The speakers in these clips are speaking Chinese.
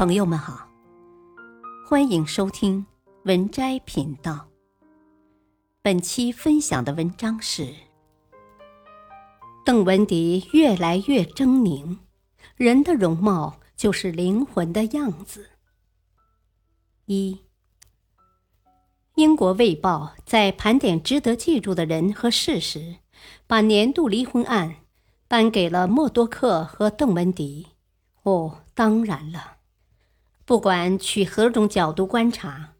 朋友们好，欢迎收听文摘频道。本期分享的文章是：邓文迪越来越狰狞，人的容貌就是灵魂的样子。一，英国《卫报》在盘点值得记住的人和事时，把年度离婚案颁给了默多克和邓文迪。哦，当然了。不管取何种角度观察，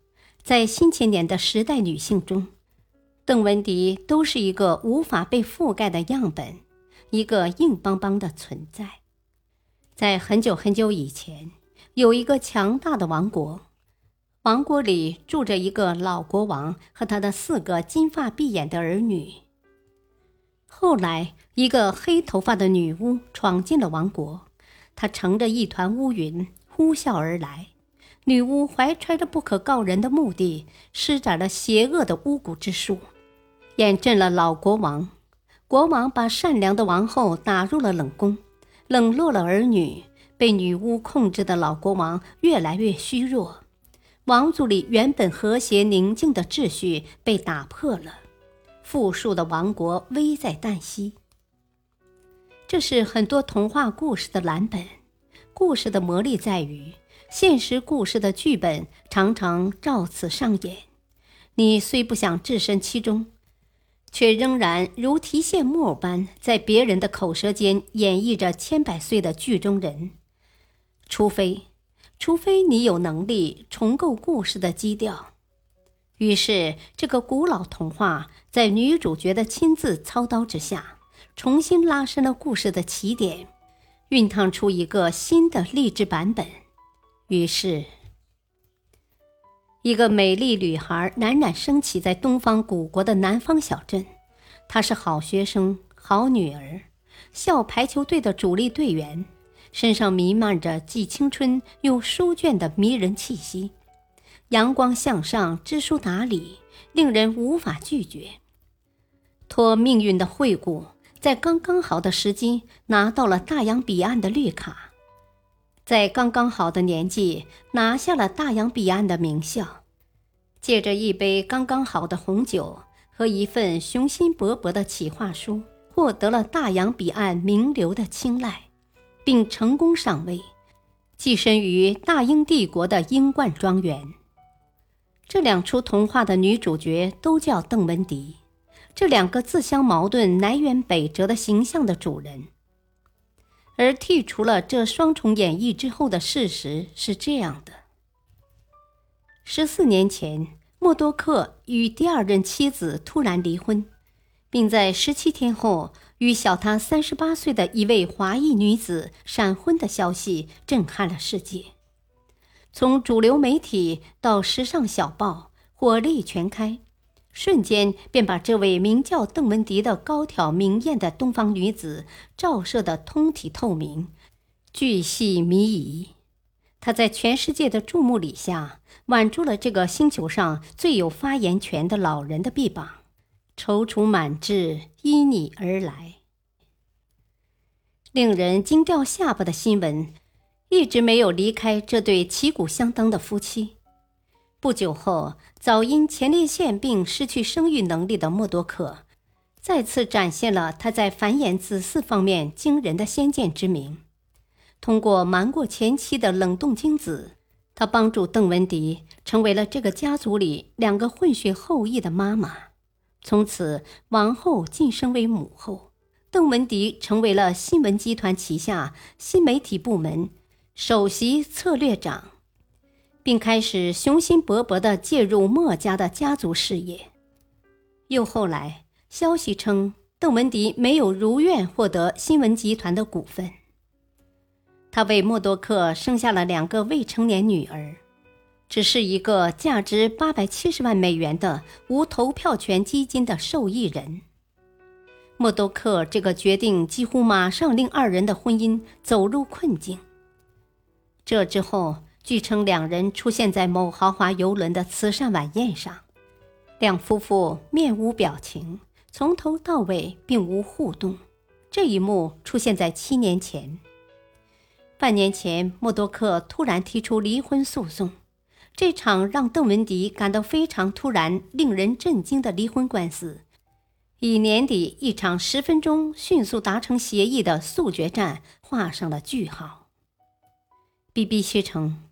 在新千年的时代女性中，邓文迪都是一个无法被覆盖的样本，一个硬邦邦的存在。在很久很久以前，有一个强大的王国，王国里住着一个老国王和他的四个金发碧眼的儿女。后来，一个黑头发的女巫闯进了王国，她乘着一团乌云。呼啸而来，女巫怀揣着不可告人的目的，施展了邪恶的巫蛊之术，验证了老国王。国王把善良的王后打入了冷宫，冷落了儿女。被女巫控制的老国王越来越虚弱，王族里原本和谐宁静的秩序被打破了，富庶的王国危在旦夕。这是很多童话故事的蓝本。故事的魔力在于，现实故事的剧本常常照此上演。你虽不想置身其中，却仍然如提线木偶般在别人的口舌间演绎着千百岁的剧中人。除非，除非你有能力重构故事的基调。于是，这个古老童话在女主角的亲自操刀之下，重新拉伸了故事的起点。熨烫出一个新的励志版本。于是，一个美丽女孩冉冉升起在东方古国的南方小镇。她是好学生、好女儿，校排球队的主力队员，身上弥漫着既青春又书卷的迷人气息，阳光向上，知书达理，令人无法拒绝。托命运的惠顾。在刚刚好的时机拿到了大洋彼岸的绿卡，在刚刚好的年纪拿下了大洋彼岸的名校，借着一杯刚刚好的红酒和一份雄心勃勃的企划书，获得了大洋彼岸名流的青睐，并成功上位，跻身于大英帝国的英冠庄园。这两出童话的女主角都叫邓文迪。这两个自相矛盾、南辕北辙的形象的主人，而剔除了这双重演绎之后的事实是这样的：十四年前，默多克与第二任妻子突然离婚，并在十七天后与小他三十八岁的一位华裔女子闪婚的消息震撼了世界，从主流媒体到时尚小报，火力全开。瞬间便把这位名叫邓文迪的高挑明艳的东方女子照射得通体透明、巨细靡遗。她在全世界的注目礼下，挽住了这个星球上最有发言权的老人的臂膀，踌躇满志，依你而来。令人惊掉下巴的新闻，一直没有离开这对旗鼓相当的夫妻。不久后，早因前列腺病失去生育能力的默多克，再次展现了他在繁衍子嗣方面惊人的先见之明。通过瞒过前妻的冷冻精子，他帮助邓文迪成为了这个家族里两个混血后裔的妈妈。从此，王后晋升为母后，邓文迪成为了新闻集团旗下新媒体部门首席策略长。并开始雄心勃勃地介入墨家的家族事业。又后来，消息称邓文迪没有如愿获得新闻集团的股份。他为默多克生下了两个未成年女儿，只是一个价值八百七十万美元的无投票权基金的受益人。默多克这个决定几乎马上令二人的婚姻走入困境。这之后。据称，两人出现在某豪华游轮的慈善晚宴上，两夫妇面无表情，从头到尾并无互动。这一幕出现在七年前。半年前，默多克突然提出离婚诉讼，这场让邓文迪感到非常突然、令人震惊的离婚官司，以年底一场十分钟迅速达成协议的速决战画上了句号。BBC 称，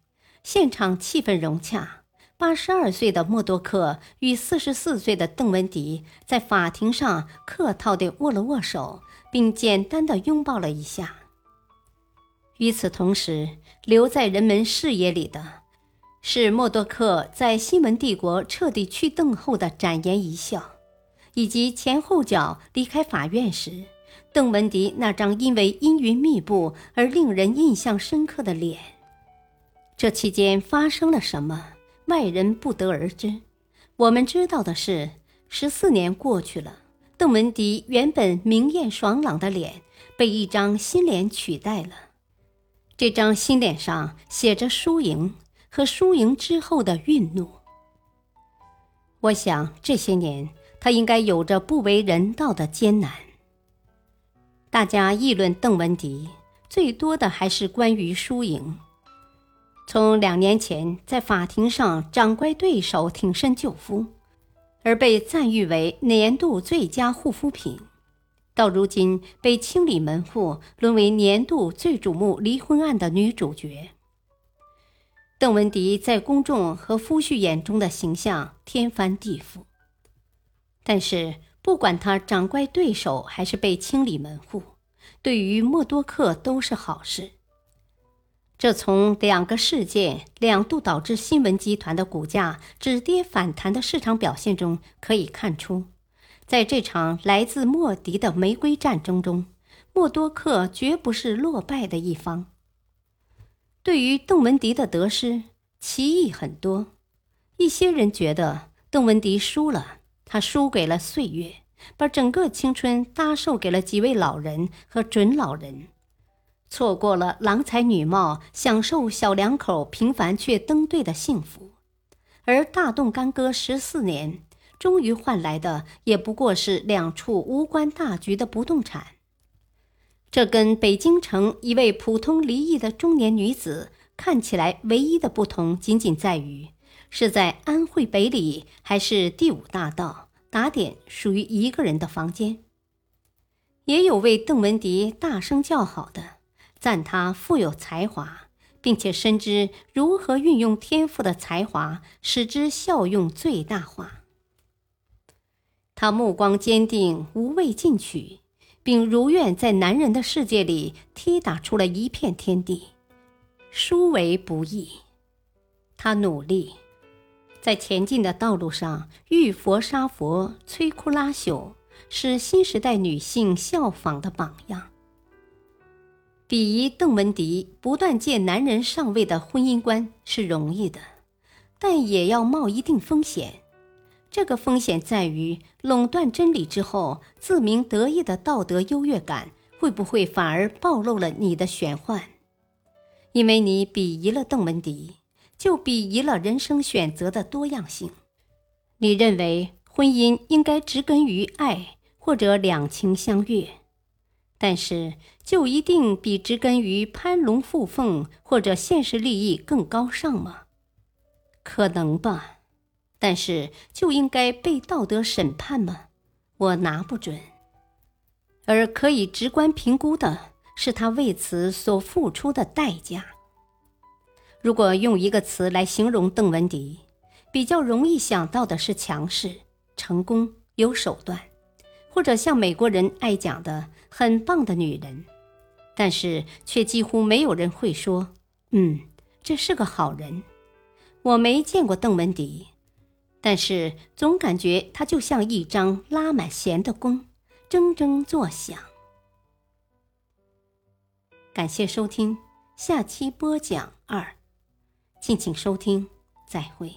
现场气氛融洽，八十二岁的默多克与四十四岁的邓文迪在法庭上客套地握了握手，并简单地拥抱了一下。与此同时，留在人们视野里的，是默多克在新闻帝国彻底去邓后的展颜一笑，以及前后脚离开法院时，邓文迪那张因为阴云密布而令人印象深刻的脸。这期间发生了什么，外人不得而知。我们知道的是，十四年过去了，邓文迪原本明艳爽朗的脸被一张新脸取代了。这张新脸上写着输赢和输赢之后的愠怒。我想这些年他应该有着不为人道的艰难。大家议论邓文迪，最多的还是关于输赢。从两年前在法庭上掌掴对手挺身救夫，而被赞誉为年度最佳护肤品。到如今被清理门户，沦为年度最瞩目离婚案的女主角。邓文迪在公众和夫婿眼中的形象天翻地覆。但是，不管他掌掴对手还是被清理门户，对于默多克都是好事。这从两个事件两度导致新闻集团的股价止跌反弹的市场表现中可以看出。在这场来自莫迪的玫瑰战争中，默多克绝不是落败的一方。对于邓文迪的得失，歧义很多。一些人觉得邓文迪输了，他输给了岁月，把整个青春搭售给了几位老人和准老人，错过了郎才女貌、享受小两口平凡却登对的幸福，而大动干戈十四年。终于换来的也不过是两处无关大局的不动产。这跟北京城一位普通离异的中年女子看起来唯一的不同，仅仅在于是在安慧北里还是第五大道打点属于一个人的房间。也有为邓文迪大声叫好的，赞她富有才华，并且深知如何运用天赋的才华，使之效用最大化。他目光坚定，无畏进取，并如愿在男人的世界里踢打出了一片天地。殊为不易，他努力，在前进的道路上遇佛杀佛，摧枯拉朽，是新时代女性效仿的榜样。鄙夷邓文迪不断借男人上位的婚姻观是容易的，但也要冒一定风险。这个风险在于垄断真理之后，自鸣得意的道德优越感会不会反而暴露了你的玄幻？因为你鄙夷了邓文迪，就鄙夷了人生选择的多样性。你认为婚姻应该植根于爱或者两情相悦，但是就一定比植根于攀龙附凤或者现实利益更高尚吗？可能吧。但是就应该被道德审判吗？我拿不准。而可以直观评估的是他为此所付出的代价。如果用一个词来形容邓文迪，比较容易想到的是强势、成功、有手段，或者像美国人爱讲的很棒的女人。但是却几乎没有人会说：“嗯，这是个好人。”我没见过邓文迪。但是总感觉她就像一张拉满弦的弓，铮铮作响。感谢收听，下期播讲二，敬请收听，再会。